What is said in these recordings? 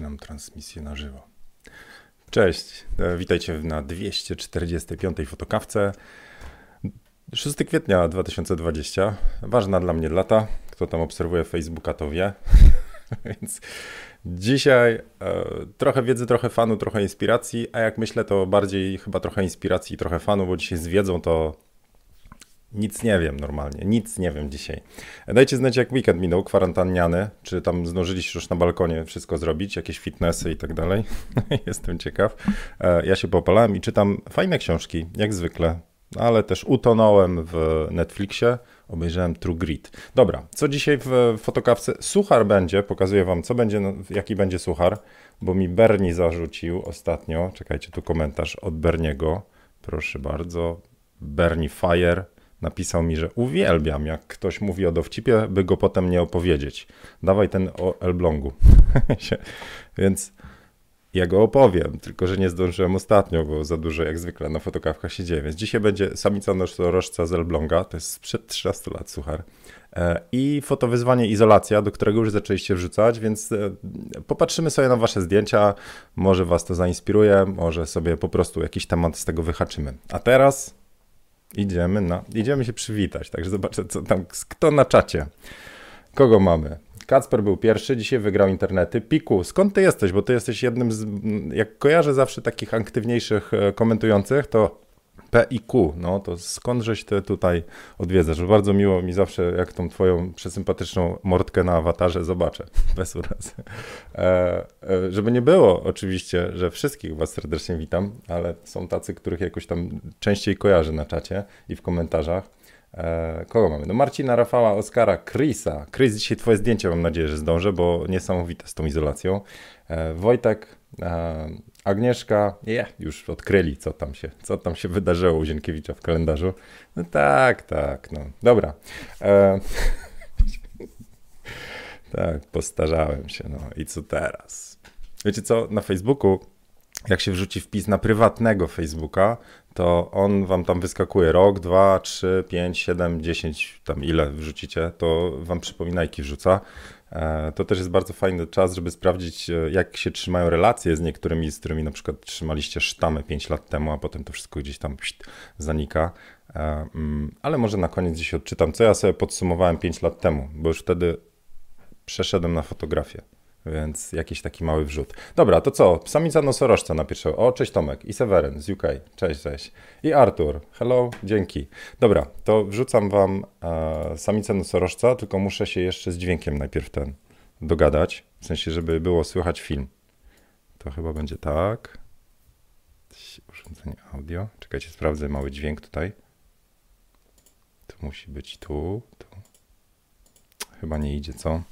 Zaczynam transmisję na żywo. Cześć, e, witajcie na 245. fotokawce. 6 kwietnia 2020. Ważna dla mnie data. Kto tam obserwuje Facebooka, to wie. Więc dzisiaj e, trochę wiedzy, trochę fanu, trochę inspiracji, a jak myślę, to bardziej chyba trochę inspiracji, trochę fanu, bo dzisiaj z wiedzą to nic nie wiem normalnie, nic nie wiem dzisiaj. Dajcie znać, jak weekend minął, kwarantanniany, czy tam zdążyliście już na balkonie wszystko zrobić, jakieś fitnessy i tak dalej. Jestem ciekaw. E, ja się popalałem i czytam fajne książki, jak zwykle, ale też utonąłem w Netflixie, obejrzałem True Grit. Dobra, co dzisiaj w fotokawce? Suchar będzie, pokazuję wam, co będzie, no, jaki będzie suchar, bo mi Bernie zarzucił ostatnio, czekajcie, tu komentarz od Berniego, proszę bardzo, Bernie Fire, napisał mi, że uwielbiam, jak ktoś mówi o dowcipie, by go potem nie opowiedzieć. Dawaj ten o Elblągu. Więc ja go opowiem, tylko że nie zdążyłem ostatnio, bo za dużo jak zwykle na fotokawkach się dzieje. Więc dzisiaj będzie samica nosorożca z Elbląga, to jest sprzed 13 lat, suchar. E, I fotowyzwanie izolacja, do którego już zaczęliście wrzucać, więc e, popatrzymy sobie na wasze zdjęcia, może was to zainspiruje, może sobie po prostu jakiś temat z tego wyhaczymy. A teraz Idziemy na, idziemy się przywitać, także zobaczę, co tam, kto na czacie. Kogo mamy? Kacper był pierwszy, dzisiaj wygrał internety. Piku, skąd ty jesteś? Bo ty jesteś jednym z, jak kojarzę zawsze takich aktywniejszych e, komentujących, to P i Q, no to skądżeś ty tutaj odwiedzasz? Bardzo miło mi zawsze, jak tą twoją przesympatyczną mordkę na awatarze zobaczę, bez urazy. E, e, żeby nie było oczywiście, że wszystkich was serdecznie witam, ale są tacy, których jakoś tam częściej kojarzę na czacie i w komentarzach. E, kogo mamy? No Marcina, Rafała, Oskara, Chrisa. Chris, dzisiaj twoje zdjęcie mam nadzieję, że zdążę, bo niesamowite z tą izolacją. E, Wojtek, e, Agnieszka, yeah, już odkryli, co tam, się, co tam się wydarzyło u Zienkiewicza w kalendarzu. No tak, tak, no. Dobra. E, tak, postarzałem się, no i co teraz? Wiecie co, na Facebooku, jak się wrzuci wpis na prywatnego Facebooka, to on wam tam wyskakuje rok, dwa, trzy, pięć, siedem, dziesięć, tam ile wrzucicie, to wam przypominajki wrzuca. E, to też jest bardzo fajny czas, żeby sprawdzić, e, jak się trzymają relacje z niektórymi, z którymi na przykład trzymaliście sztamę 5 lat temu, a potem to wszystko gdzieś tam zanika. E, mm, ale może na koniec dziś odczytam, co ja sobie podsumowałem 5 lat temu, bo już wtedy przeszedłem na fotografię. Więc jakiś taki mały wrzut. Dobra, to co? Samica nosorożca napiszę. O, cześć Tomek. I Seweryn z UK. Cześć, cześć. I Artur. Hello, dzięki. Dobra, to wrzucam wam e, samicę nosorożca, tylko muszę się jeszcze z dźwiękiem najpierw ten dogadać. W sensie, żeby było słychać film. To chyba będzie tak. Urządzenie audio. Czekajcie, sprawdzę mały dźwięk tutaj. To musi być tu, tu. Chyba nie idzie, co?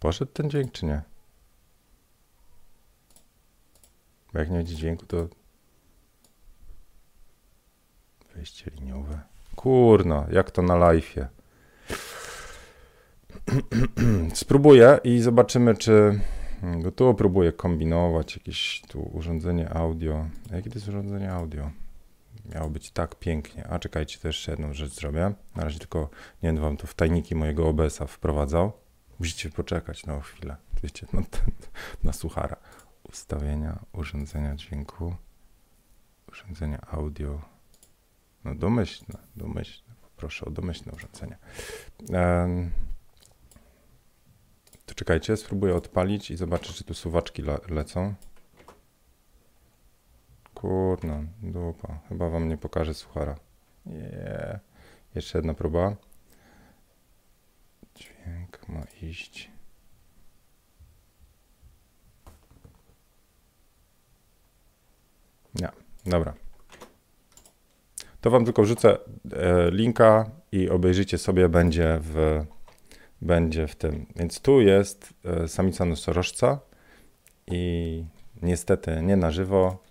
Poszedł ten dźwięk, czy nie? Bo jak nie będzie dźwięku, to... Wejście liniowe. Kurno, jak to na live'ie. Spróbuję i zobaczymy, czy... Bo tu próbuję kombinować jakieś tu urządzenie audio. Jakie to jest urządzenie audio? Miało być tak pięknie. A czekajcie, jeszcze jedną rzecz zrobię. Na razie tylko nie będę wam tu w tajniki mojego OBS-a wprowadzał. Musicie poczekać na chwilę. Wiecie, no, na suchara. Ustawienia urządzenia dźwięku, urządzenia audio. No domyślne, domyślne. Proszę o domyślne urządzenia. Um, to czekajcie, spróbuję odpalić i zobaczę, czy tu suwaczki le lecą. Kurno, dupa. Chyba wam nie pokażę suchara. Yeah. Jeszcze jedna próba. Dźwięk ma iść. Nie, dobra. To wam tylko wrzucę e, linka i obejrzyjcie sobie, będzie w, będzie w tym. Więc tu jest e, samica nosorożca i niestety nie na żywo,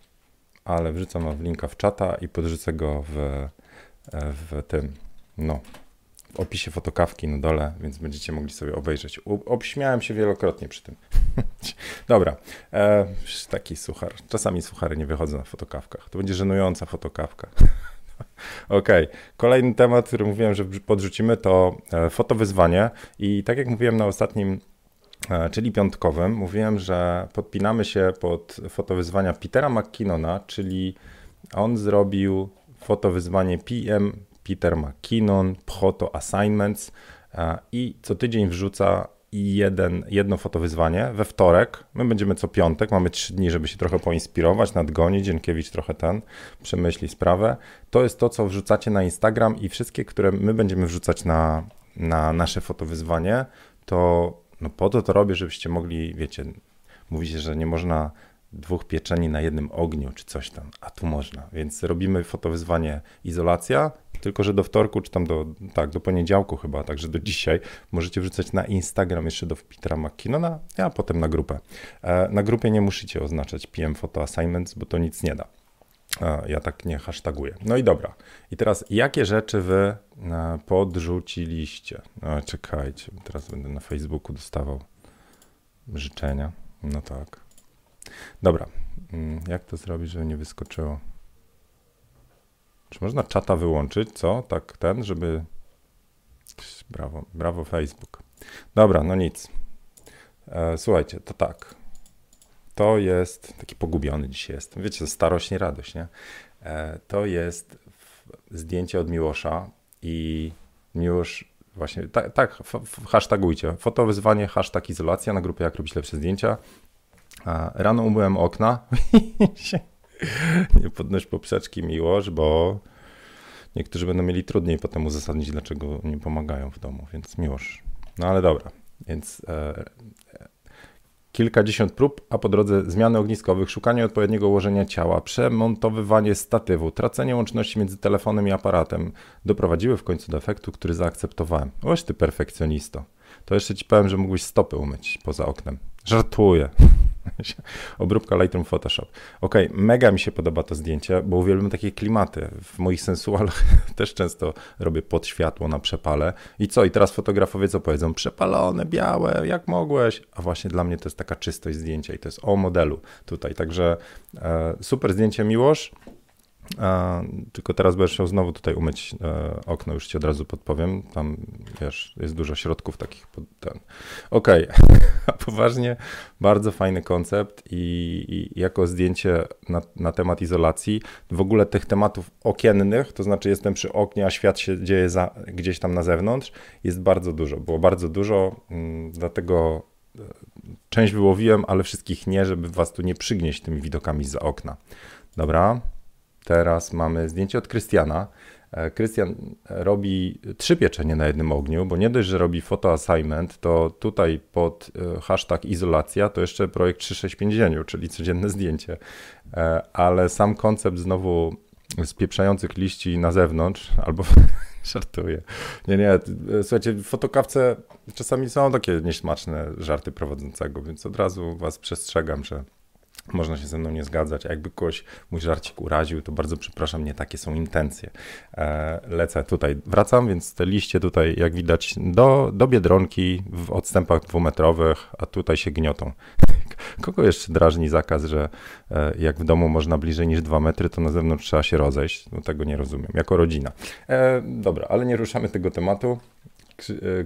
ale wrzucam wam linka w czata i podrzucę go w, e, w tym, no, opisie fotokawki na dole, więc będziecie mogli sobie obejrzeć. obśmiałem się wielokrotnie przy tym. Dobra, e, taki suchar. Czasami suchary nie wychodzą na fotokawkach. To będzie żenująca fotokawka. Okej, okay. kolejny temat, który mówiłem, że podrzucimy, to e, fotowyzwanie. I tak jak mówiłem na ostatnim, e, czyli piątkowym, mówiłem, że podpinamy się pod fotowyzwania Petera McKinnona, czyli on zrobił fotowyzwanie PM Peter McKinnon, Photo Assignments e, i co tydzień wrzuca jeden, jedno fotowyzwanie we wtorek. My będziemy co piątek, mamy trzy dni, żeby się trochę poinspirować, nadgonić. Dzienkiewicz trochę ten przemyśli sprawę. To jest to, co wrzucacie na Instagram i wszystkie, które my będziemy wrzucać na, na nasze fotowyzwanie, to no po to to robię, żebyście mogli, wiecie, mówicie, że nie można dwóch pieczeni na jednym ogniu, czy coś tam, a tu można. Więc robimy fotowyzwanie izolacja, tylko że do wtorku, czy tam do, tak, do poniedziałku chyba, także do dzisiaj możecie wrzucać na Instagram jeszcze do Petera McKinnona, a potem na grupę. E, na grupie nie musicie oznaczać PM Photo Assignments, bo to nic nie da. E, ja tak nie hashtaguję. No i dobra. I teraz, jakie rzeczy wy e, podrzuciliście? No, czekajcie, teraz będę na Facebooku dostawał życzenia. No tak. Dobra, mm, jak to zrobić, żeby nie wyskoczyło? Czy można czata wyłączyć, co? Tak ten, żeby... Brawo, brawo Facebook. Dobra, no nic. E, słuchajcie, to tak. To jest, taki pogubiony dzisiaj jestem. Wiecie, starość nie radość, nie? E, to jest zdjęcie od Miłosza i Miłosz właśnie, tak, tak hashtagujcie. Fotowyzwanie, hashtag izolacja na grupie Jak robić lepsze zdjęcia. Rano umyłem okna. nie podnoś poprzeczki miłość, bo niektórzy będą mieli trudniej potem uzasadnić, dlaczego nie pomagają w domu, więc miłość. No ale dobra, więc e, kilkadziesiąt prób, a po drodze zmiany ogniskowych, szukanie odpowiedniego ułożenia ciała, przemontowywanie statywu, tracenie łączności między telefonem i aparatem doprowadziły w końcu do efektu, który zaakceptowałem. Oś ty perfekcjonisto. To jeszcze ci powiem, że mógłbyś stopy umyć poza oknem. Żartuję. Obróbka Lightroom Photoshop. Ok, mega mi się podoba to zdjęcie, bo uwielbiam takie klimaty. W moich sensualach też często robię pod światło na przepale. I co? I teraz fotografowie co powiedzą? Przepalone, białe, jak mogłeś? A właśnie dla mnie to jest taka czystość zdjęcia i to jest o modelu tutaj. Także e, super zdjęcie, Miłosz. Tylko teraz będziesz chciał znowu tutaj umyć e, okno, już ci od razu podpowiem. Tam, wiesz, jest dużo środków takich pod ten. Okej, okay. a poważnie, bardzo fajny koncept i, i jako zdjęcie na, na, temat izolacji, w ogóle tych tematów okiennych, to znaczy jestem przy oknie, a świat się dzieje za, gdzieś tam na zewnątrz, jest bardzo dużo. Było bardzo dużo, mm, dlatego e, część wyłowiłem, ale wszystkich nie, żeby was tu nie przygnieść tymi widokami za okna. Dobra, Teraz mamy zdjęcie od Krystiana. E, Krystian robi trzy pieczenie na jednym ogniu, bo nie dość, że robi photo assignment, to tutaj pod e, hashtag izolacja to jeszcze projekt 365 czyli codzienne zdjęcie. E, ale sam koncept znowu spieprzających liści na zewnątrz, albo żartuję. Nie, nie, słuchajcie, w fotokawce czasami są takie niesmaczne żarty prowadzącego, więc od razu was przestrzegam, że można się ze mną nie zgadzać, a jakby kogoś mój żarcik uraził, to bardzo przepraszam, nie takie są intencje. E, lecę tutaj, wracam, więc te liście tutaj, jak widać, do, do Biedronki w odstępach dwumetrowych, a tutaj się gniotą. Kogo jeszcze drażni zakaz, że e, jak w domu można bliżej niż dwa metry, to na zewnątrz trzeba się rozejść? No tego nie rozumiem, jako rodzina. E, dobra, ale nie ruszamy tego tematu.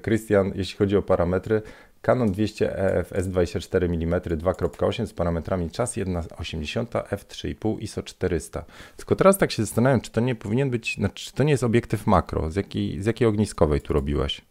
Krystian, jeśli chodzi o parametry, Canon 200 EF S24 mm 2.8 z parametrami czas 1,80 f3,5 ISO 400. Tylko teraz tak się zastanawiam, czy to nie powinien być, znaczy, czy to nie jest obiektyw makro, z jakiej, z jakiej ogniskowej tu robiłeś?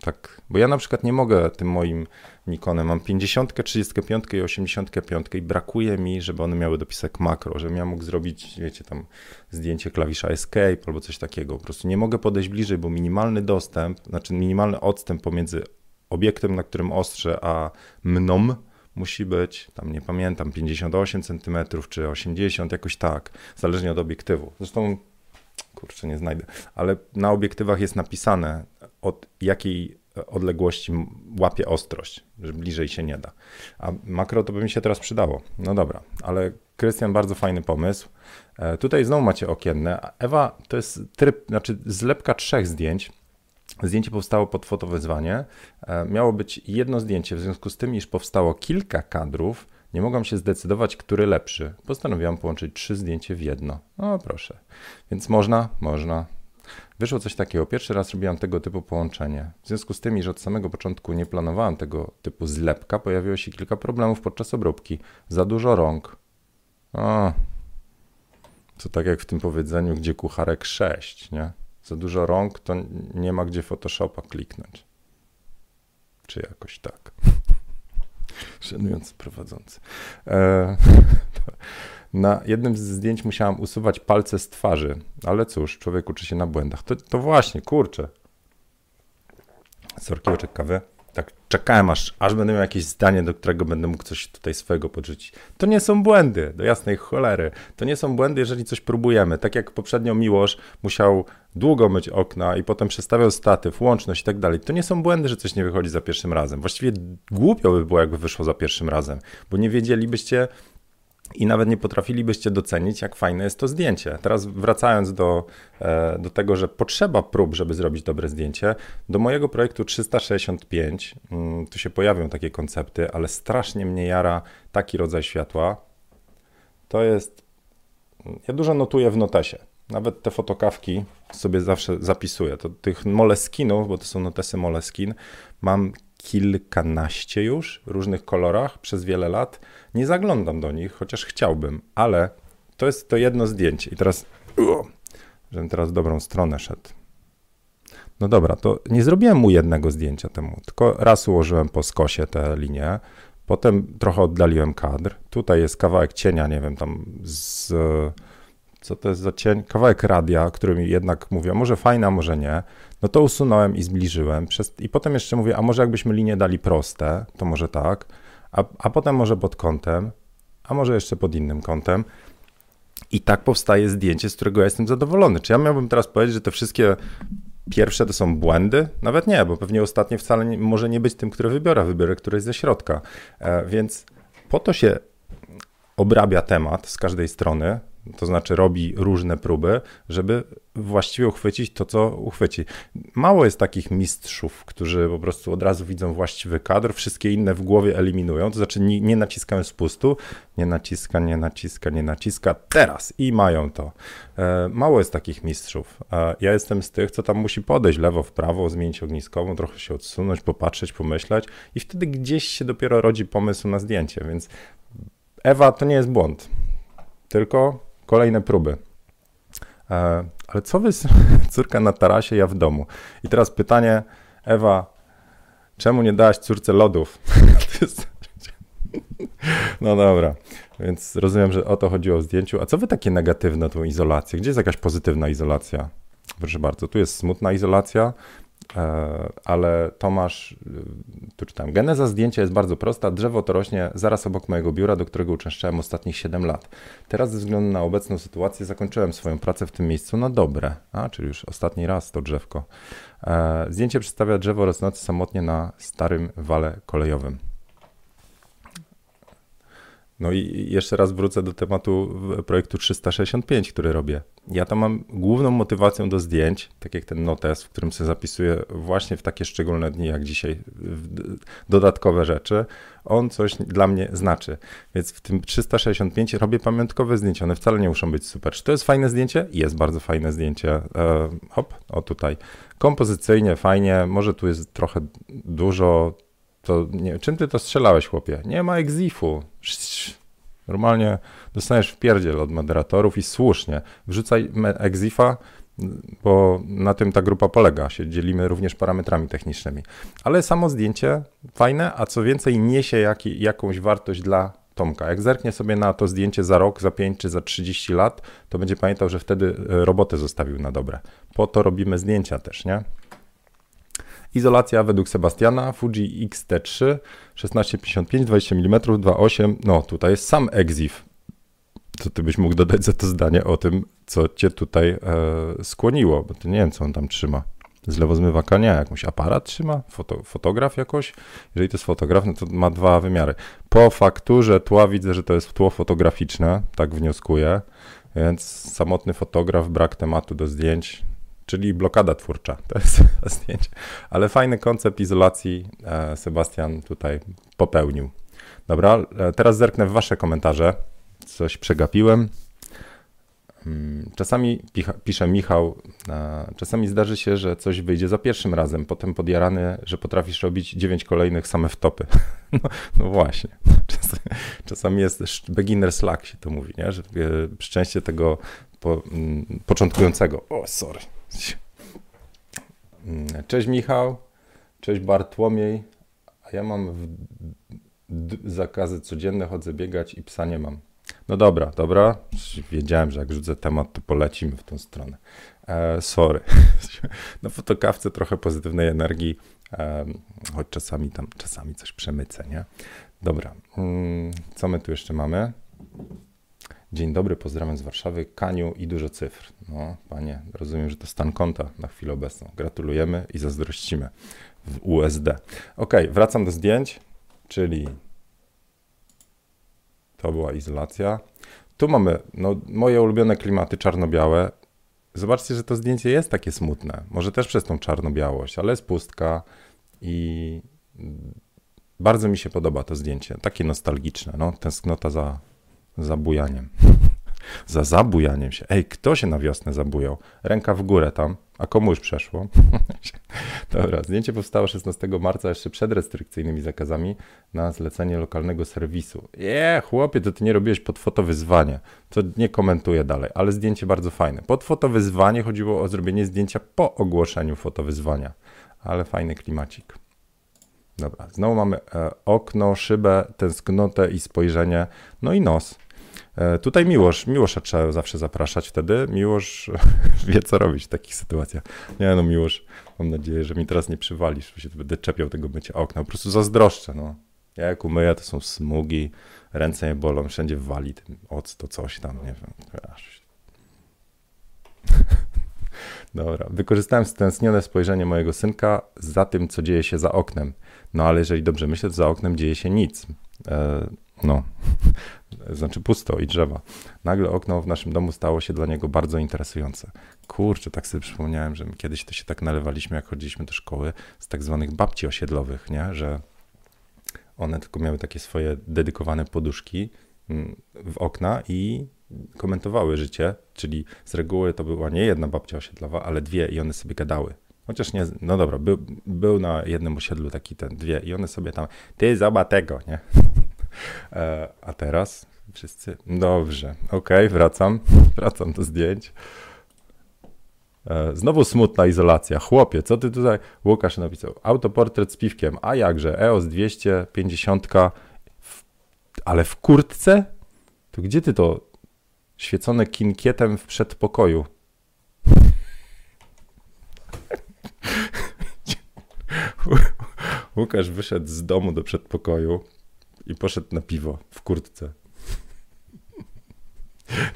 Tak, bo ja na przykład nie mogę tym moim Nikonem, mam 50, 35 i 85 i brakuje mi, żeby one miały dopisek makro, żebym ja mógł zrobić, wiecie, tam zdjęcie klawisza escape albo coś takiego. Po prostu nie mogę podejść bliżej, bo minimalny dostęp, znaczy minimalny odstęp pomiędzy obiektem, na którym ostrzę, a mną musi być, tam nie pamiętam, 58 cm czy 80, jakoś tak, zależnie od obiektywu. Zresztą, kurczę, nie znajdę, ale na obiektywach jest napisane, od jakiej odległości łapie ostrość, że bliżej się nie da. A makro to by mi się teraz przydało. No dobra, ale Krystian, bardzo fajny pomysł. E, tutaj znowu macie okienne. Ewa to jest tryb, znaczy zlepka trzech zdjęć. Zdjęcie powstało pod fotowyzwanie. E, miało być jedno zdjęcie, w związku z tym, iż powstało kilka kadrów, Nie mogłam się zdecydować, który lepszy. Postanowiłam połączyć trzy zdjęcia w jedno. No proszę. Więc można, można. Wyszło coś takiego. Pierwszy raz robiłam tego typu połączenie. W związku z tym, że od samego początku nie planowałam tego typu zlepka, pojawiło się kilka problemów podczas obróbki. Za dużo rąk. O, to tak jak w tym powiedzeniu, gdzie kucharek 6, nie? Za dużo rąk, to nie ma gdzie Photoshopa kliknąć. Czy jakoś tak. Szanujący prowadzący. E, na jednym z zdjęć musiałam usuwać palce z twarzy, ale cóż, człowiek uczy się na błędach. To, to właśnie, kurczę. Sorki, kawy tak czekałem, aż, aż będę miał jakieś zdanie, do którego będę mógł coś tutaj swojego podrzucić. To nie są błędy, do jasnej cholery. To nie są błędy, jeżeli coś próbujemy. Tak jak poprzednio Miłosz musiał długo myć okna i potem przestawiał statyw, łączność i tak dalej. To nie są błędy, że coś nie wychodzi za pierwszym razem. Właściwie głupio by było, jakby wyszło za pierwszym razem, bo nie wiedzielibyście, i nawet nie potrafilibyście docenić, jak fajne jest to zdjęcie. Teraz wracając do, e, do tego, że potrzeba prób, żeby zrobić dobre zdjęcie, do mojego projektu 365, mm, tu się pojawią takie koncepty, ale strasznie mnie jara taki rodzaj światła. To jest, ja dużo notuję w notesie. Nawet te fotokawki sobie zawsze zapisuję. To tych moleskinów, bo to są notesy moleskin, mam kilkanaście już w różnych kolorach przez wiele lat. Nie zaglądam do nich, chociaż chciałbym, ale to jest to jedno zdjęcie. I teraz, żebym teraz dobrą stronę szedł. No dobra, to nie zrobiłem mu jednego zdjęcia temu, tylko raz ułożyłem po skosie tę linię, potem trochę oddaliłem kadr. Tutaj jest kawałek cienia, nie wiem, tam z co to jest za cień, kawałek radia, który mi jednak mówią, może fajna, może nie, no to usunąłem i zbliżyłem. Przez, I potem jeszcze mówię, a może jakbyśmy linię dali proste, to może tak, a, a potem może pod kątem, a może jeszcze pod innym kątem. I tak powstaje zdjęcie, z którego ja jestem zadowolony. Czy ja miałbym teraz powiedzieć, że te wszystkie pierwsze to są błędy? Nawet nie, bo pewnie ostatnie wcale nie, może nie być tym, które wybiorę, wybiorę któreś ze środka. E, więc po to się obrabia temat z każdej strony, to znaczy robi różne próby, żeby właściwie uchwycić to, co uchwyci. Mało jest takich mistrzów, którzy po prostu od razu widzą właściwy kadr, wszystkie inne w głowie eliminują, to znaczy nie, nie naciskają spustu, nie naciska, nie naciska, nie naciska, teraz i mają to. E, mało jest takich mistrzów. E, ja jestem z tych, co tam musi podejść lewo, w prawo, zmienić ogniskową, trochę się odsunąć, popatrzeć, pomyśleć i wtedy gdzieś się dopiero rodzi pomysł na zdjęcie, więc Ewa to nie jest błąd, tylko kolejne próby. E, ale co wy, córka na tarasie, ja w domu? I teraz pytanie, Ewa, czemu nie dałaś córce lodów? No dobra, więc rozumiem, że o to chodziło w zdjęciu. A co wy takie negatywne tą izolację? Gdzie jest jakaś pozytywna izolacja? Proszę bardzo, tu jest smutna izolacja, ale Tomasz, y, tu czytam, geneza zdjęcia jest bardzo prosta. Drzewo to rośnie zaraz obok mojego biura, do którego uczęszczałem ostatnich 7 lat. Teraz ze względu na obecną sytuację zakończyłem swoją pracę w tym miejscu na dobre. A, czyli już ostatni raz to drzewko. E, zdjęcie przedstawia drzewo rosnące samotnie na starym wale kolejowym. No i jeszcze raz wrócę do tematu projektu 365, który robię. Ja tam mam główną motywacją do zdjęć, tak jak ten notes, w którym sobie zapisuję właśnie w takie szczególne dni jak dzisiaj dodatkowe rzeczy. On coś dla mnie znaczy. Więc w tym 365 robię pamiątkowe zdjęcia. One wcale nie muszą być super. Czy to jest fajne zdjęcie? Jest bardzo fajne zdjęcie. E, hop, o tutaj. Kompozycyjnie, fajnie. Może tu jest trochę dużo to nie, czym ty to strzelałeś, chłopie? Nie ma exifu. Normalnie dostaniesz w pierdziel od moderatorów i słusznie. Wrzucaj exifa, bo na tym ta grupa polega. Się dzielimy również parametrami technicznymi. Ale samo zdjęcie fajne, a co więcej niesie jak, jakąś wartość dla Tomka. Jak zerknie sobie na to zdjęcie za rok, za 5 czy za 30 lat, to będzie pamiętał, że wtedy e, robotę zostawił na dobre. Po to robimy zdjęcia też, nie? Izolacja według Sebastiana Fuji X-T3 1655 20 mm 2.8. No tutaj jest sam EXIF. Co ty byś mógł dodać za to zdanie o tym, co cię tutaj e, skłoniło? Bo ty nie wiem, co on tam trzyma. Z lewozmywaka nie, jakąś aparat trzyma? Foto, fotograf jakoś? Jeżeli to jest fotograf, no to ma dwa wymiary. Po fakturze tła widzę, że to jest tło fotograficzne, tak wnioskuję. Więc samotny fotograf, brak tematu do zdjęć, czyli blokada twórcza. To jest zdjęcie. Ale fajny koncept izolacji e, Sebastian tutaj popełnił. Dobra, e, teraz zerknę w wasze komentarze. Coś przegapiłem. Mm, czasami pisze Michał, czasami zdarzy się, że coś wyjdzie za pierwszym razem, potem podjarany, że potrafisz robić dziewięć kolejnych same wtopy. No, no właśnie. czasami jest beginner slack się to mówi, nie? że e, szczęście tego po, mm, początkującego. O, sorry. Mm, cześć Michał, cześć Bartłomiej, a ja mam zakazy codzienne, chodzę biegać i psa nie mam. No dobra, dobra. Wiedziałem, że jak rzucę temat, to polecimy w tą stronę. E, sorry. Na fotokawce trochę pozytywnej energii, e, choć czasami tam, czasami coś przemycę, nie? Dobra. Mm, co my tu jeszcze mamy? Dzień dobry, pozdrawiam z Warszawy. Kaniu i dużo cyfr. No, panie, rozumiem, że to stan konta na chwilę obecną. Gratulujemy i zazdrościmy w USD. Ok, wracam do zdjęć, czyli to była izolacja. Tu mamy no, moje ulubione klimaty czarno-białe. Zobaczcie, że to zdjęcie jest takie smutne. Może też przez tą czarno-białość, ale jest pustka i bardzo mi się podoba to zdjęcie. Takie nostalgiczne, no, tęsknota za, za bujaniem. za zabujaniem się. Ej, kto się na wiosnę zabujał? Ręka w górę tam. A komu już przeszło? Dobra, zdjęcie powstało 16 marca jeszcze przed restrykcyjnymi zakazami na zlecenie lokalnego serwisu. Je, chłopie, to ty nie robiłeś pod fotowyzwanie. To nie komentuję dalej, ale zdjęcie bardzo fajne. Pod fotowyzwanie chodziło o zrobienie zdjęcia po ogłoszeniu fotowyzwania, ale fajny klimacik. Dobra, znowu mamy e, okno, szybę, tęsknotę i spojrzenie, no i nos. E, tutaj Miłosz, Miłosza trzeba zawsze zapraszać wtedy. Miłosz wie, co robić w takich sytuacjach. Nie no, Miłosz, mam nadzieję, że mi teraz nie przywalisz, że się będę czepiał tego mycia okna. Po prostu zazdroszczę, no. Ja jak umyję, to są smugi, ręce nie bolą, wszędzie wali tym to coś tam, nie wiem. Dobra, wykorzystałem stęsknione spojrzenie mojego synka za tym, co dzieje się za oknem. No ale jeżeli dobrze myślę, to za oknem dzieje się nic. E, no, znaczy pusto i drzewa. Nagle okno w naszym domu stało się dla niego bardzo interesujące. Kurczę, tak sobie przypomniałem, że kiedyś to się tak nalewaliśmy, jak chodziliśmy do szkoły, z tak zwanych babci osiedlowych, nie? że one tylko miały takie swoje dedykowane poduszki mm, w okna i komentowały życie, czyli z reguły to była nie jedna babcia osiedlowa, ale dwie i one sobie gadały. Chociaż nie, no dobra, był, był na jednym osiedlu taki ten, dwie i one sobie tam, ty zobacz tego, nie? E, a teraz wszyscy, dobrze, okej, okay, wracam, wracam do zdjęć. E, znowu smutna izolacja. Chłopie, co ty tutaj? Łukasz napisał. Autoportret z piwkiem. A jakże? EOS 250, w, ale w kurtce? To gdzie ty to świecone kinkietem w przedpokoju? Łukasz wyszedł z domu do przedpokoju i poszedł na piwo w kurtce.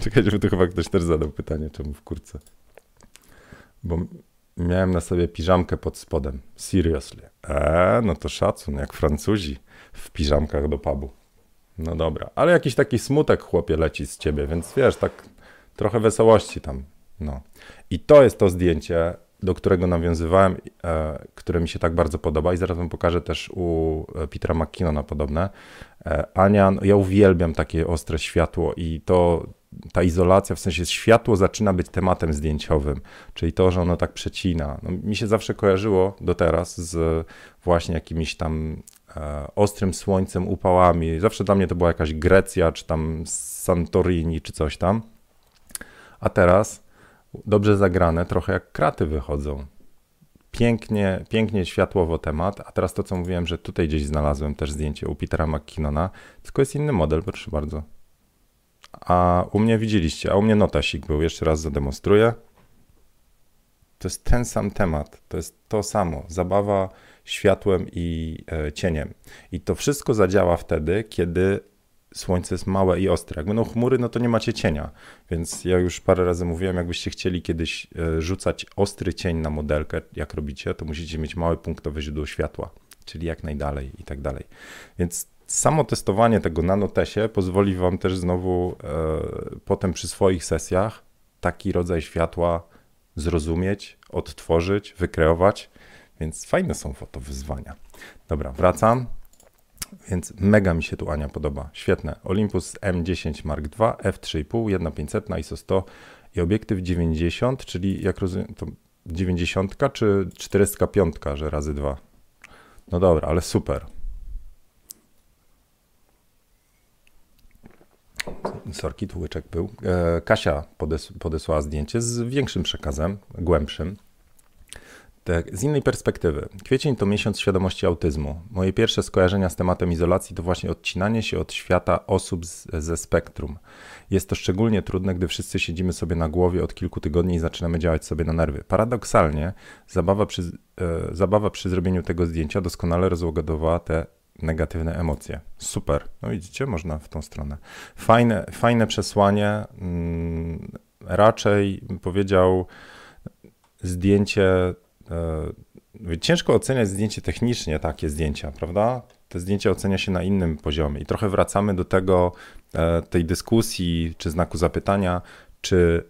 Czekajcie, bo to chyba ktoś też zadał pytanie, czemu w kurtce. Bo miałem na sobie piżamkę pod spodem. Seriously. Eee, no to szacun, jak Francuzi w piżamkach do pubu. No dobra, ale jakiś taki smutek chłopie leci z ciebie, więc wiesz, tak trochę wesołości tam. No. I to jest to zdjęcie, do którego nawiązywałem, e, które mi się tak bardzo podoba i zaraz wam pokażę też u e, Petera McKinnona podobne. E, Ania, no, ja uwielbiam takie ostre światło i to ta izolacja, w sensie światło zaczyna być tematem zdjęciowym, czyli to, że ono tak przecina. No, mi się zawsze kojarzyło do teraz z właśnie jakimiś tam ostrym słońcem, upałami. Zawsze dla mnie to była jakaś Grecja, czy tam Santorini, czy coś tam. A teraz dobrze zagrane, trochę jak kraty wychodzą. Pięknie, pięknie światłowo temat, a teraz to, co mówiłem, że tutaj gdzieś znalazłem też zdjęcie u Petera McKinnona, tylko jest inny model, proszę bardzo. A u mnie widzieliście, a u mnie notasik był, jeszcze raz zademonstruję. To jest ten sam temat, to jest to samo, zabawa światłem i e, cieniem. I to wszystko zadziała wtedy, kiedy słońce jest małe i ostre. Jak będą chmury, no to nie macie cienia. Więc ja już parę razy mówiłem, jakbyście chcieli kiedyś e, rzucać ostry cień na modelkę, jak robicie, to musicie mieć małe punktowe źródło światła, czyli jak najdalej i tak dalej. Więc samo testowanie tego nanotesie pozwoli wam też znowu e, potem przy swoich sesjach taki rodzaj światła zrozumieć, odtworzyć, wykreować, więc fajne są fotowyzwania. Dobra, wracam. Więc mega mi się tu Ania podoba. Świetne. Olympus M10 Mark II, f3,5, 1500 na ISO 100 i obiektyw 90, czyli jak rozumiem, to 90 czy 405, że razy 2. No dobra, ale super. Sorki, tu łyczek był. E, Kasia podes podesłała zdjęcie z większym przekazem, głębszym. Tak, z innej perspektywy. Kwiecień to miesiąc świadomości autyzmu. Moje pierwsze skojarzenia z tematem izolacji to właśnie odcinanie się od świata osób z, ze spektrum. Jest to szczególnie trudne, gdy wszyscy siedzimy sobie na głowie od kilku tygodni i zaczynamy działać sobie na nerwy. Paradoksalnie, zabawa przy, e, zabawa przy zrobieniu tego zdjęcia doskonale rozłagodowała te negatywne emocje. Super. No widzicie, można w tą stronę. Fajne, fajne przesłanie. Mm, raczej powiedział zdjęcie ciężko oceniać zdjęcie technicznie, takie zdjęcia, prawda? Te zdjęcia ocenia się na innym poziomie i trochę wracamy do tego, e, tej dyskusji czy znaku zapytania, czy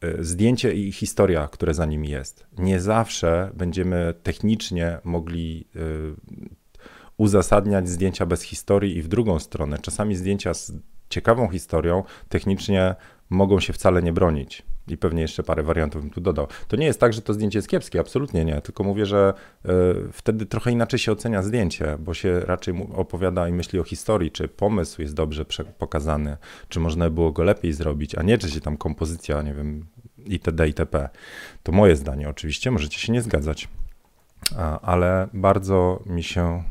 e, zdjęcie i historia, które za nim jest. Nie zawsze będziemy technicznie mogli uzasadniać zdjęcia bez historii i w drugą stronę. Czasami zdjęcia z ciekawą historią technicznie mogą się wcale nie bronić. I pewnie jeszcze parę wariantów bym tu dodał. To nie jest tak, że to zdjęcie jest kiepskie, absolutnie nie. Tylko mówię, że y, wtedy trochę inaczej się ocenia zdjęcie, bo się raczej opowiada i myśli o historii, czy pomysł jest dobrze pokazany, czy można było go lepiej zrobić, a nie czy się tam kompozycja, nie wiem, itd. itp. To moje zdanie oczywiście, możecie się nie zgadzać. A, ale bardzo mi się,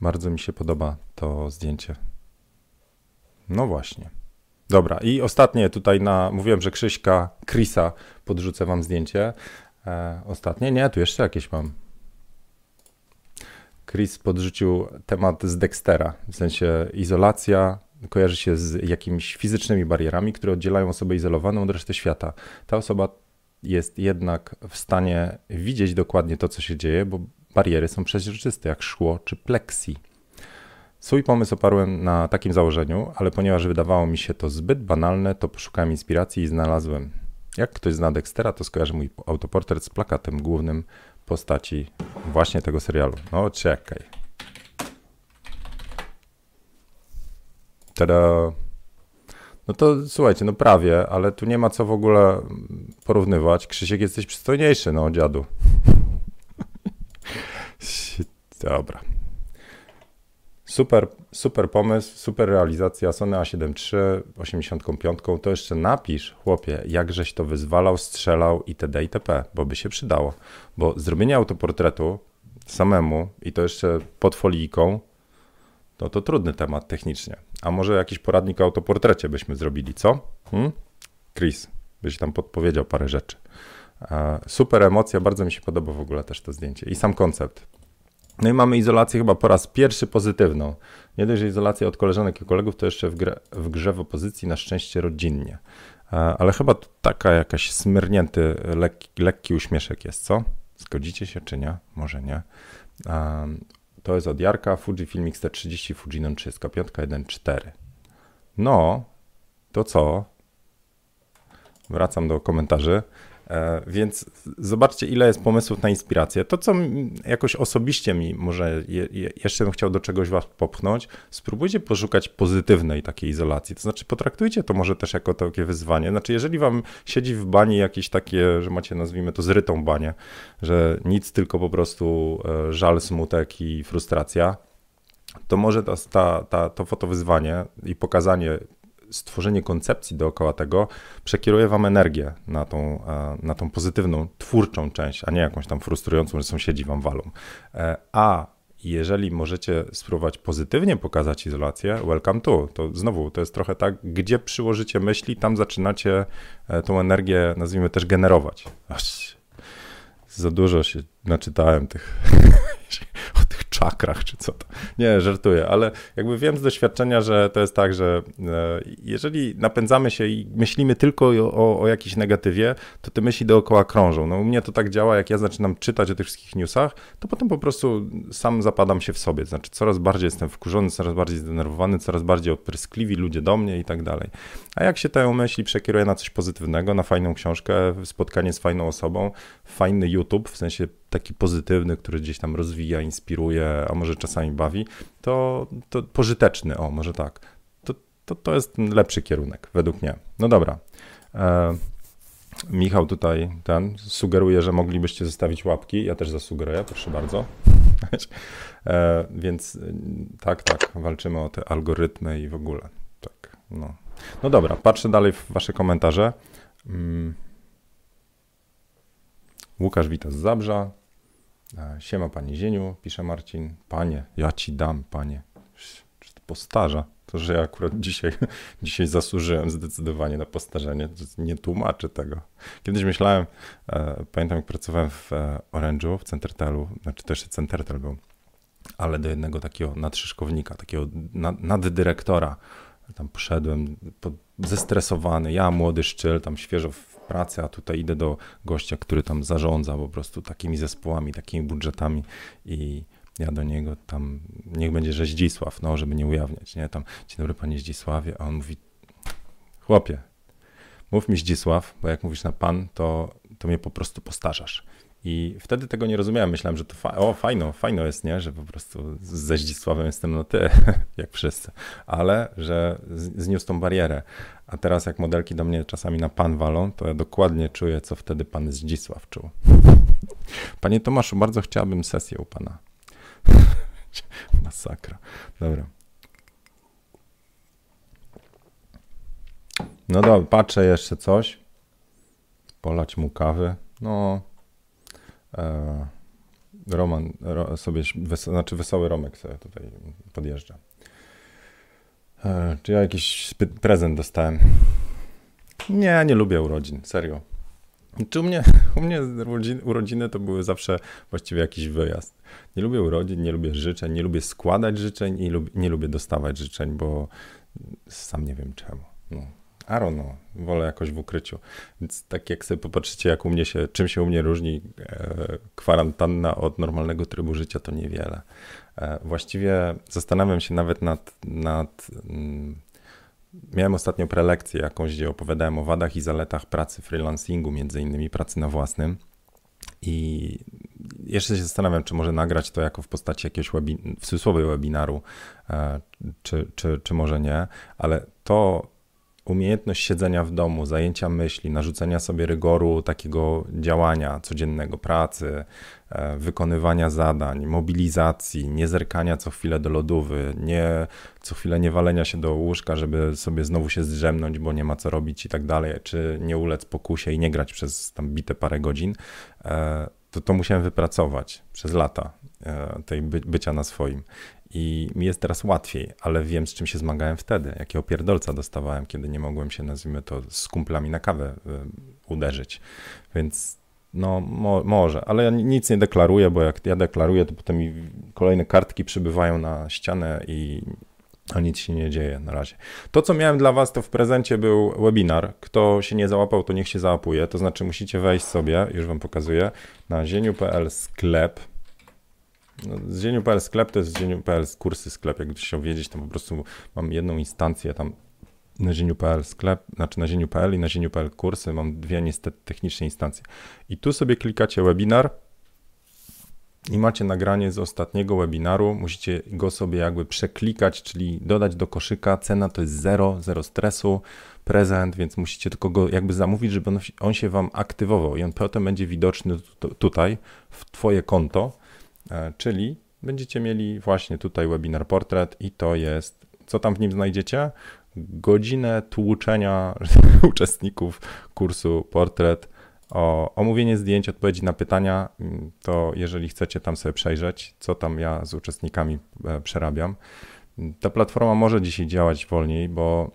bardzo mi się podoba to zdjęcie. No właśnie. Dobra, i ostatnie tutaj na, mówiłem, że Krzyśka, Chrisa, podrzucę wam zdjęcie. E, ostatnie, nie, tu jeszcze jakieś mam. Chris podrzucił temat z Dextera, w sensie izolacja kojarzy się z jakimiś fizycznymi barierami, które oddzielają osobę izolowaną od reszty świata. Ta osoba jest jednak w stanie widzieć dokładnie to, co się dzieje, bo bariery są przeźroczyste, jak szkło czy plexi. Swój pomysł oparłem na takim założeniu, ale ponieważ wydawało mi się to zbyt banalne, to poszukałem inspiracji i znalazłem. Jak ktoś zna Dextera, to skojarzy mój autoportret z plakatem głównym postaci właśnie tego serialu. No czekaj. Tada. No to słuchajcie, no prawie, ale tu nie ma co w ogóle porównywać. Krzysiek, jesteś przystojniejszy, no dziadu. Dobra. Super, super pomysł, super realizacja Sony A7 III 85. To jeszcze napisz, chłopie, jakżeś to wyzwalał, strzelał itd. itp., bo by się przydało. Bo zrobienie autoportretu samemu i to jeszcze pod folijką, to to trudny temat technicznie. A może jakiś poradnik o autoportrecie byśmy zrobili, co? Hmm? Chris, byś tam podpowiedział parę rzeczy. E, super emocja, bardzo mi się podoba w ogóle też to zdjęcie i sam koncept. No i mamy izolację chyba po raz pierwszy pozytywną. Nie dość, że izolacja od koleżanek i kolegów, to jeszcze w, grze w grze w opozycji na szczęście rodzinnie. E, ale chyba taka jakaś smyrnięty, lekki, lekki uśmieszek jest, co? Zgodzicie się czy nie? Może nie. E, to jest od Jarka, Fujifilm X-T30, Fujinon 35 1.4. No, to co? Wracam do komentarzy. E, więc zobaczcie, ile jest pomysłów na inspirację. To, co jakoś osobiście mi może je, je, jeszcze bym chciał do czegoś was popchnąć, spróbujcie poszukać pozytywnej takiej izolacji. To znaczy, potraktujcie to może też jako takie wyzwanie. Znaczy, jeżeli wam siedzi w bani jakieś takie, że macie, nazwijmy to, zrytą banię, że nic, tylko po prostu e, żal, smutek i frustracja, to może ta, ta, ta, to fotowyzwanie i pokazanie stworzenie koncepcji dookoła tego przekieruje wam energię na tą, e, na tą pozytywną, twórczą część, a nie jakąś tam frustrującą, że sąsiedzi wam walą. E, a jeżeli możecie spróbować pozytywnie pokazać izolację, welcome to. To znowu, to jest trochę tak, gdzie przyłożycie myśli, tam zaczynacie e, tą energię, nazwijmy też generować. Za dużo się naczytałem tych czakrach, czy co to. Nie, żartuję, ale jakby wiem z doświadczenia, że to jest tak, że e, jeżeli napędzamy się i myślimy tylko o, o jakiejś negatywie, to te myśli dookoła krążą. No u mnie to tak działa, jak ja zaczynam czytać o tych wszystkich newsach, to potem po prostu sam zapadam się w sobie. Znaczy coraz bardziej jestem wkurzony, coraz bardziej zdenerwowany, coraz bardziej odpryskliwi ludzie do mnie i tak dalej. A jak się te myśli przekieruje na coś pozytywnego, na fajną książkę, spotkanie z fajną osobą, fajny YouTube, w sensie taki pozytywny, który gdzieś tam rozwija, inspiruje, a może czasami bawi, to, to pożyteczny, o może tak. To, to, to jest lepszy kierunek, według mnie. No dobra. E, Michał tutaj ten sugeruje, że moglibyście zostawić łapki. Ja też zasugeruję, proszę bardzo. e, więc tak, tak, walczymy o te algorytmy i w ogóle. Tak, no. no dobra, patrzę dalej w wasze komentarze. Mm. Łukasz wita z Zabrza. E, siema Panie Zieniu, pisze Marcin. Panie, ja ci dam, panie. Czy to postarza? To, że ja akurat dzisiaj, dzisiaj zasłużyłem zdecydowanie na postarzenie, nie tłumaczę tego. Kiedyś myślałem, e, pamiętam jak pracowałem w e, Orange'u, w Centertelu, znaczy też Centertel był, ale do jednego takiego nadszyszkownika, takiego nad, naddyrektora, tam poszedłem zestresowany, ja młody szczyl, tam świeżo w pracy, a tutaj idę do gościa, który tam zarządza po prostu takimi zespołami, takimi budżetami i ja do niego tam, niech będzie, że Zdzisław, no, żeby nie ujawniać, nie, tam, dzień dobry panie Zdzisławie, a on mówi, chłopie, mów mi Zdzisław, bo jak mówisz na pan, to, to mnie po prostu postarzasz. I wtedy tego nie rozumiałem. Myślałem, że to fa o, fajno, fajno jest, nie? że po prostu ze Zdzisławem jestem no ty, jak wszyscy. Ale że zniósł tą barierę. A teraz jak modelki do mnie czasami na pan walą, to ja dokładnie czuję, co wtedy pan Zdzisław czuł. Panie Tomaszu, bardzo chciałabym sesję u pana. Masakra. Dobra. No dobra, patrzę jeszcze coś. Polać mu kawy. No. E, Roman ro, sobie, znaczy wesoły Romek sobie tutaj podjeżdża. E, czy ja jakiś prezent dostałem? Nie, nie lubię urodzin, serio. Czy u mnie, u mnie urodziny to były zawsze właściwie jakiś wyjazd. Nie lubię urodzin, nie lubię życzeń, nie lubię składać życzeń i nie lubię dostawać życzeń, bo sam nie wiem czemu. No. Aaron, no, wolę jakoś w ukryciu. Więc tak jak sobie popatrzycie, jak u mnie się, czym się u mnie różni e, kwarantanna od normalnego trybu życia, to niewiele. E, właściwie zastanawiam się nawet nad, nad mm, Miałem ostatnio prelekcję jakąś, gdzie opowiadałem o wadach i zaletach pracy freelancingu, między innymi pracy na własnym. I jeszcze się zastanawiam, czy może nagrać to jako w postaci jakiegoś webi- w cudzysłowie webinaru, e, czy, czy, czy może nie, ale to umiejętność siedzenia w domu, zajęcia myśli, narzucenia sobie rygoru takiego działania codziennego, pracy, e, wykonywania zadań, mobilizacji, nie zerkania co chwilę do lodówy, nie co chwilę nie walenia się do łóżka, żeby sobie znowu się zdrzemnąć, bo nie ma co robić i tak dalej, czy nie ulec pokusie i nie grać przez tam bite parę godzin, e, to to musiałem wypracować przez lata e, tej by, bycia na swoim. I mi jest teraz łatwiej, ale wiem, z czym się zmagałem wtedy, jakiego pierdolca dostawałem, kiedy nie mogłem się, nazwijmy to, z kumplami na kawę y, uderzyć. Więc no, mo, może, ale ja nic nie deklaruję, bo jak ja deklaruję, to potem mi kolejne kartki przybywają na ścianę i a nic się nie dzieje na razie. To, co miałem dla Was, to w prezencie był webinar. Kto się nie załapał, to niech się załapuje. To znaczy, musicie wejść sobie, już Wam pokazuję, na zieniu.pl sklep no, Zieniu.pl sklep to jest Zieniu.pl kursy sklep. Jak chciał wiedzieć, to po prostu mam jedną instancję tam na zieniu.pl sklep, znaczy na zieniu.pl i na zieniu.pl kursy. Mam dwie niestety techniczne instancje. I tu sobie klikacie webinar i macie nagranie z ostatniego webinaru. Musicie go sobie jakby przeklikać, czyli dodać do koszyka. Cena to jest zero, zero stresu, prezent, więc musicie tylko go jakby zamówić, żeby on, się wam aktywował i on potem będzie widoczny tutaj w Twoje konto czyli będziecie mieli właśnie tutaj webinar portret i to jest, co tam w nim znajdziecie? Godzinę tłuczenia uczestników kursu portret o omówienie zdjęć, odpowiedzi na pytania, mm, to jeżeli chcecie tam sobie przejrzeć, co tam ja z uczestnikami e, przerabiam. Ta platforma może dzisiaj działać wolniej, bo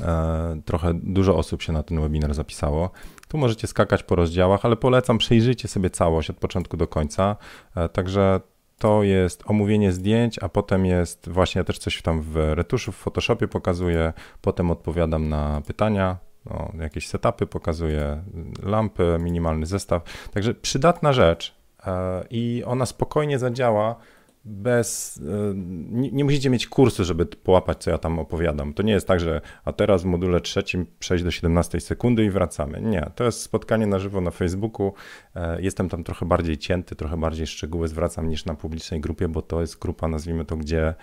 e, trochę dużo osób się na ten webinar zapisało. Tu możecie skakać po rozdziałach, ale polecam przejrzyjcie sobie całość od początku do końca. E, także to jest omówienie zdjęć, a potem jest właśnie ja też coś tam w retuszu w Photoshopie pokazuję, potem odpowiadam na pytania, no, jakieś setupy pokazuję, lampy, minimalny zestaw. Także przydatna rzecz e, i ona spokojnie zadziała bez. E, nie, nie, musicie mieć kursu, żeby połapać, co ja tam opowiadam. To nie jest tak, że a teraz w module trzecim przejść do 17 sekundy i wracamy. Nie, to jest spotkanie na żywo na Facebooku. E, jestem tam trochę bardziej cięty, trochę bardziej szczegóły zwracam niż na publicznej grupie, bo to jest grupa, nazwijmy to, gdzie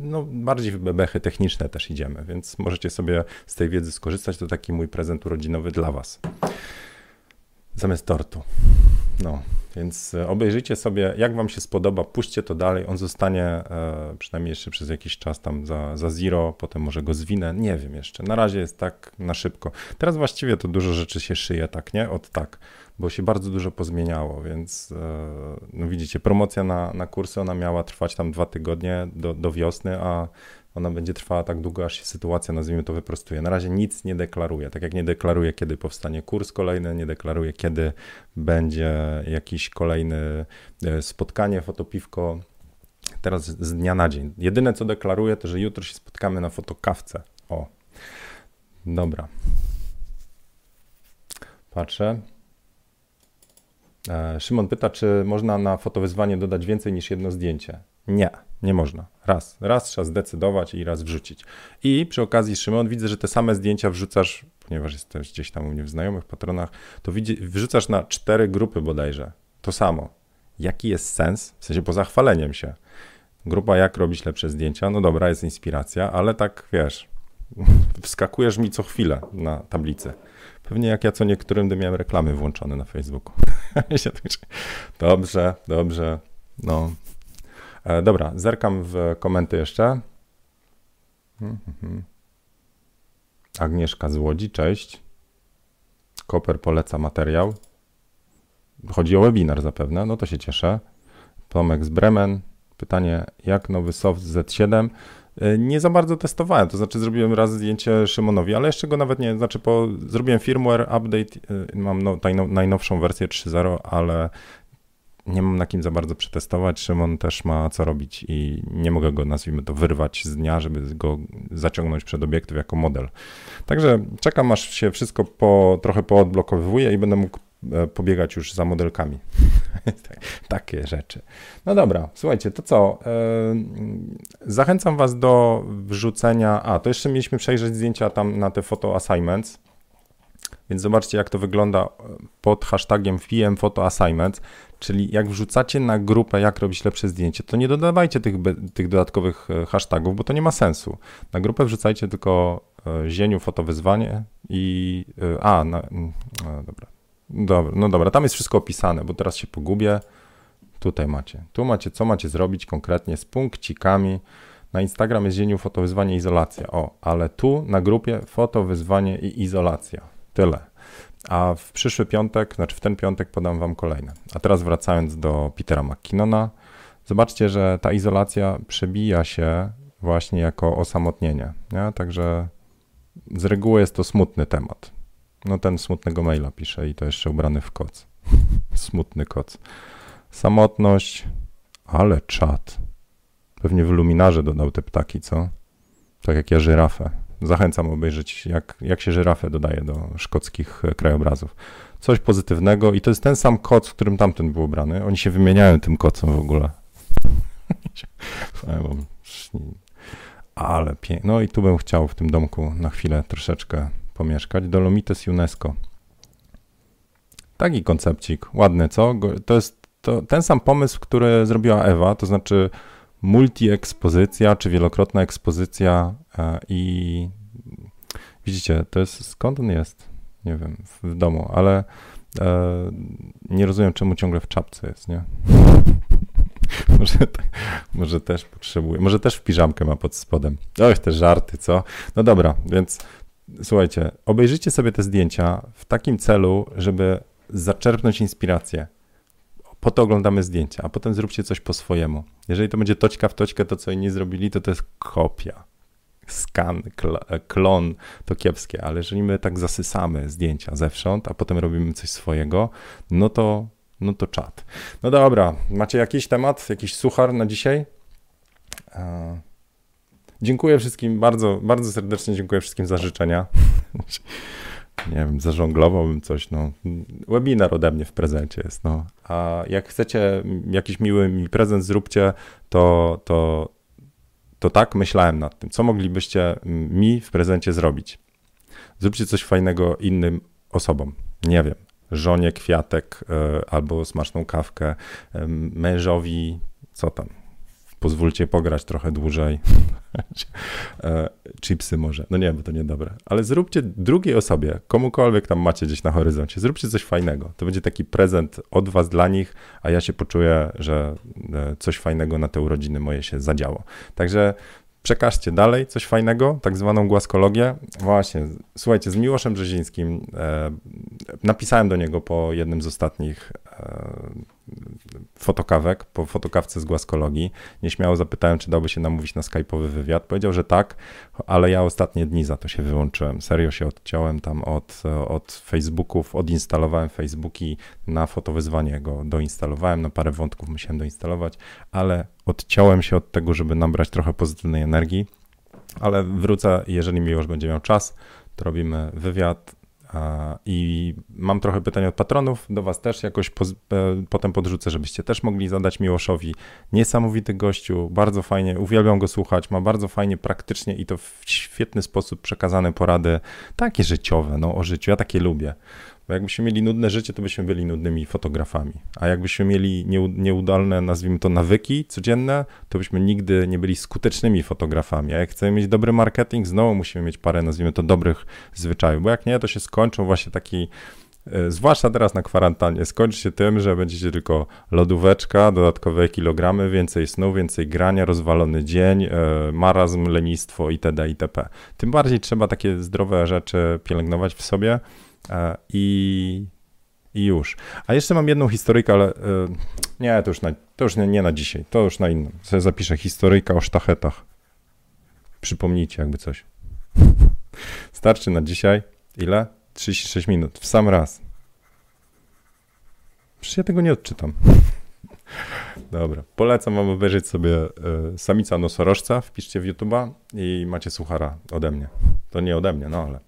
no, bardziej w bebechy techniczne też idziemy, więc możecie sobie z tej wiedzy skorzystać. To taki mój prezent urodzinowy dla Was. Zamiast tortu. No, więc e, obejrzyjcie sobie, jak Wam się spodoba, puśćcie to dalej. On zostanie e, przynajmniej jeszcze przez jakiś czas tam za, za zero, potem może go zwinę. Nie wiem jeszcze. Na razie jest tak na szybko. Teraz właściwie to dużo rzeczy się szyje, tak, nie? Od tak, bo się bardzo dużo pozmieniało, więc e, no widzicie, promocja na, na kursy, ona miała trwać tam dwa tygodnie do, do wiosny, a ona będzie trwała tak długo, aż się sytuacja, nazwijmy to, wyprostuje. Na razie nic nie deklaruję, tak jak nie deklaruję, kiedy powstanie kurs kolejny, nie deklaruję, kiedy będzie jakiś kolejny e, spotkanie, fotopiwko. Teraz z dnia na dzień. Jedyne, co deklaruję, to, że jutro się spotkamy na fotokawce. O, dobra. Patrzę. E, Szymon pyta, czy można na fotowyzwanie dodać więcej niż jedno zdjęcie. Nie, nie można. Raz. Raz trzeba zdecydować i raz wrzucić. I przy okazji, Szymon, widzę, że te same zdjęcia wrzucasz, ponieważ jesteś gdzieś tam u mnie w znajomych patronach, to wrzucasz na cztery grupy bodajże. To samo. Jaki jest sens? W sensie poza chwaleniem się. Grupa jak robić lepsze zdjęcia, no dobra, jest inspiracja, ale tak wiesz, wskakujesz mi co chwilę na tablicy. Pewnie jak ja co niektórym, gdy miałem reklamy włączone na Facebooku. dobrze, dobrze. No, dobra, zerkam w komenty jeszcze. Agnieszka z Łodzi, cześć. Koper poleca materiał. Chodzi o webinar zapewne, no to się cieszę. Tomek z Bremen. Pytanie, jak nowy soft Z7? E, nie za bardzo testowałem, to znaczy zrobiłem raz zdjęcie Szymonowi, ale jeszcze go nawet nie, znaczy po, zrobiłem firmware update, e, mam no, najnowszą wersję 3.0, ale nie mam na kim za bardzo przetestować. Szymon też ma co robić i nie mogę go, nazwijmy to, wyrwać z dnia, żeby go zaciągnąć przed obiektyw jako model. Także czekam, aż się wszystko po, trochę poodblokowuje i będę mógł e, pobiegać już za modelkami. Takie rzeczy. No dobra, słuchajcie, to co? E, zachęcam Was do wrzucenia. A, to jeszcze mieliśmy przejrzeć zdjęcia tam na te photo assignments. Więc zobaczcie, jak to wygląda e, pod hashtagiem PM Photo Assignments, czyli jak wrzucacie na grupę, jak robić lepsze zdjęcie, to nie dodawajcie tych, tych dodatkowych e, hashtagów, bo to nie ma sensu. Na grupę wrzucajcie tylko e, zieniu fotowyzwanie i... A, no, dobra. dobra. No dobra, tam jest wszystko opisane, bo teraz się pogubię. Tutaj macie. Tu macie, co macie zrobić konkretnie z punkcikami. Na Instagram jest zieniu fotowyzwanie izolacja. O, ale tu na grupie fotowyzwanie i izolacja. Tyle. A w przyszły piątek, znaczy w ten piątek podam wam kolejne. A teraz wracając do Petera McKinnona, zobaczcie, że ta izolacja przebija się właśnie jako osamotnienie. Nie? Także z reguły jest to smutny temat. No ten smutnego maila pisze i to jeszcze ubrany w koc. Smutny koc. Samotność, ale czat. Pewnie w luminarze dodał te ptaki, co? Tak jak ja żyrafę. Zachęcam obejrzeć, jak, jak się żyrafę dodaje do szkockich krajobrazów. Coś pozytywnego i to jest ten sam koc, w którym tamten był ubrany. Oni się wymieniają tym kocem w ogóle. Ale pięknie. No i tu bym chciał w tym domku na chwilę troszeczkę pomieszkać. Dolomites UNESCO. Taki koncepcik, ładny, co? To jest to, ten sam pomysł, który zrobiła Ewa, to znaczy multi-ekspozycja, czy wielokrotna ekspozycja e, i widzicie, to jest, skąd on jest? Nie wiem, w domu, ale e, nie rozumiem, czemu ciągle w czapce jest, nie? może, może też potrzebuje, może też w piżamkę ma pod spodem. Oj, te żarty, co? No dobra, więc słuchajcie, obejrzyjcie sobie te zdjęcia w takim celu, żeby zaczerpnąć inspirację po to oglądamy zdjęcia, a potem zróbcie coś po swojemu. Jeżeli to będzie toćka w toćkę, to co inni zrobili, to to jest kopia. Skan, klon to kiepskie, ale jeżeli my tak zasysamy zdjęcia zewsząd, a potem robimy coś swojego, no to, no to czat. No dobra, macie jakiś temat, jakiś suchar na dzisiaj? Dziękuję wszystkim bardzo, bardzo serdecznie dziękuję wszystkim za życzenia. nie wiem, zażonglowałbym coś, no. Webinar ode mnie w prezencie jest, no. A jak chcecie jakiś miły mi prezent zróbcie, to, to, to tak myślałem nad tym. Co moglibyście mi w prezencie zrobić? Zróbcie coś fajnego innym osobom. Nie wiem, żonie kwiatek y, albo smaczną kawkę, y, mężowi, co tam, pozwólcie pograć trochę dłużej. E, chipsy może. No nie, bo to niedobre. Ale zróbcie drugiej osobie, komukolwiek tam macie gdzieś na horyzoncie, zróbcie coś fajnego. To będzie taki prezent od was dla nich, a ja się poczuję, że e, coś fajnego na te urodziny moje się zadziało. Także przekażcie dalej coś fajnego, tak zwaną głaskologię. Właśnie, słuchajcie, z Miłoszem Brzezińskim e, napisałem do niego po jednym z ostatnich e, fotokawek, po fotokawce z głaskologii. Nieśmiało zapytałem, czy dałby się namówić na skype'owy wywiad. Powiedział, że tak, ale ja ostatnie dni za to się wyłączyłem. Serio się odciąłem tam od, od Facebooków, odinstalowałem Facebooki na fotowyzwanie go doinstalowałem, no parę wątków musiałem doinstalować, ale odciąłem się od tego, żeby nabrać trochę pozytywnej energii, ale wrócę, jeżeli mi już będzie miał czas, to robimy wywiad i mam trochę pytań od patronów, do Was też jakoś po, e, potem podrzucę, żebyście też mogli zadać Miłoszowi. Niesamowity gościu, bardzo fajnie, uwielbiam go słuchać, ma bardzo fajnie, praktycznie i to w świetny sposób przekazane porady, takie życiowe, no o życiu, ja takie lubię. Bo jakbyśmy mieli nudne życie, to byśmy byli nudnymi fotografami. A jakbyśmy mieli nieudolne, nazwijmy to, nawyki codzienne, to byśmy nigdy nie byli skutecznymi fotografami. A jak chcemy mieć dobry marketing, znowu musimy mieć parę, nazwijmy to, dobrych zwyczajów. Bo jak nie, to się skończą właśnie taki e, zwłaszcza teraz na kwarantannie, skończy się tym, że będziecie tylko lodóweczka, dodatkowe kilogramy, więcej snu, więcej grania, rozwalony dzień, e, marazm, lenistwo itd. itp. Tym bardziej trzeba takie zdrowe rzeczy pielęgnować w sobie, I, i już. A jeszcze mam jedną historyjkę, ale e, nie, to już, na, to już nie, nie na dzisiaj, to już na inną. Sobie zapiszę historyjka o sztachetach. Przypomnijcie jakby coś. Starczy na dzisiaj. Ile? 36 minut. W sam raz. Przecież ja tego nie odczytam. Dobra. Polecam wam obejrzeć sobie y, Samica Nosorożca. Wpiszcie w YouTube'a i macie suchara ode mnie. To nie ode mnie, no ale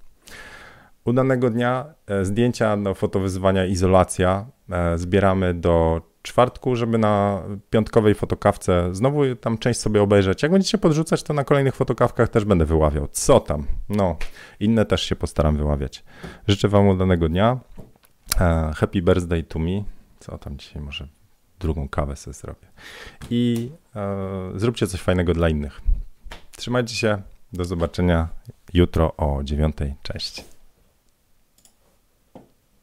Udanego dnia e, zdjęcia do fotowyzwania izolacja e, zbieramy do czwartku, żeby na piątkowej fotokawce znowu tam część sobie obejrzeć. Jak będziecie podrzucać, to na kolejnych fotokawkach też będę wyławiał. Co tam? No, inne też się postaram wyławiać. Życzę Wam udanego dnia. E, happy birthday to me. Co tam dzisiaj może drugą kawę sobie zrobię. I e, zróbcie coś fajnego dla innych. Trzymajcie się. Do zobaczenia jutro o dziewiątej. Cześć.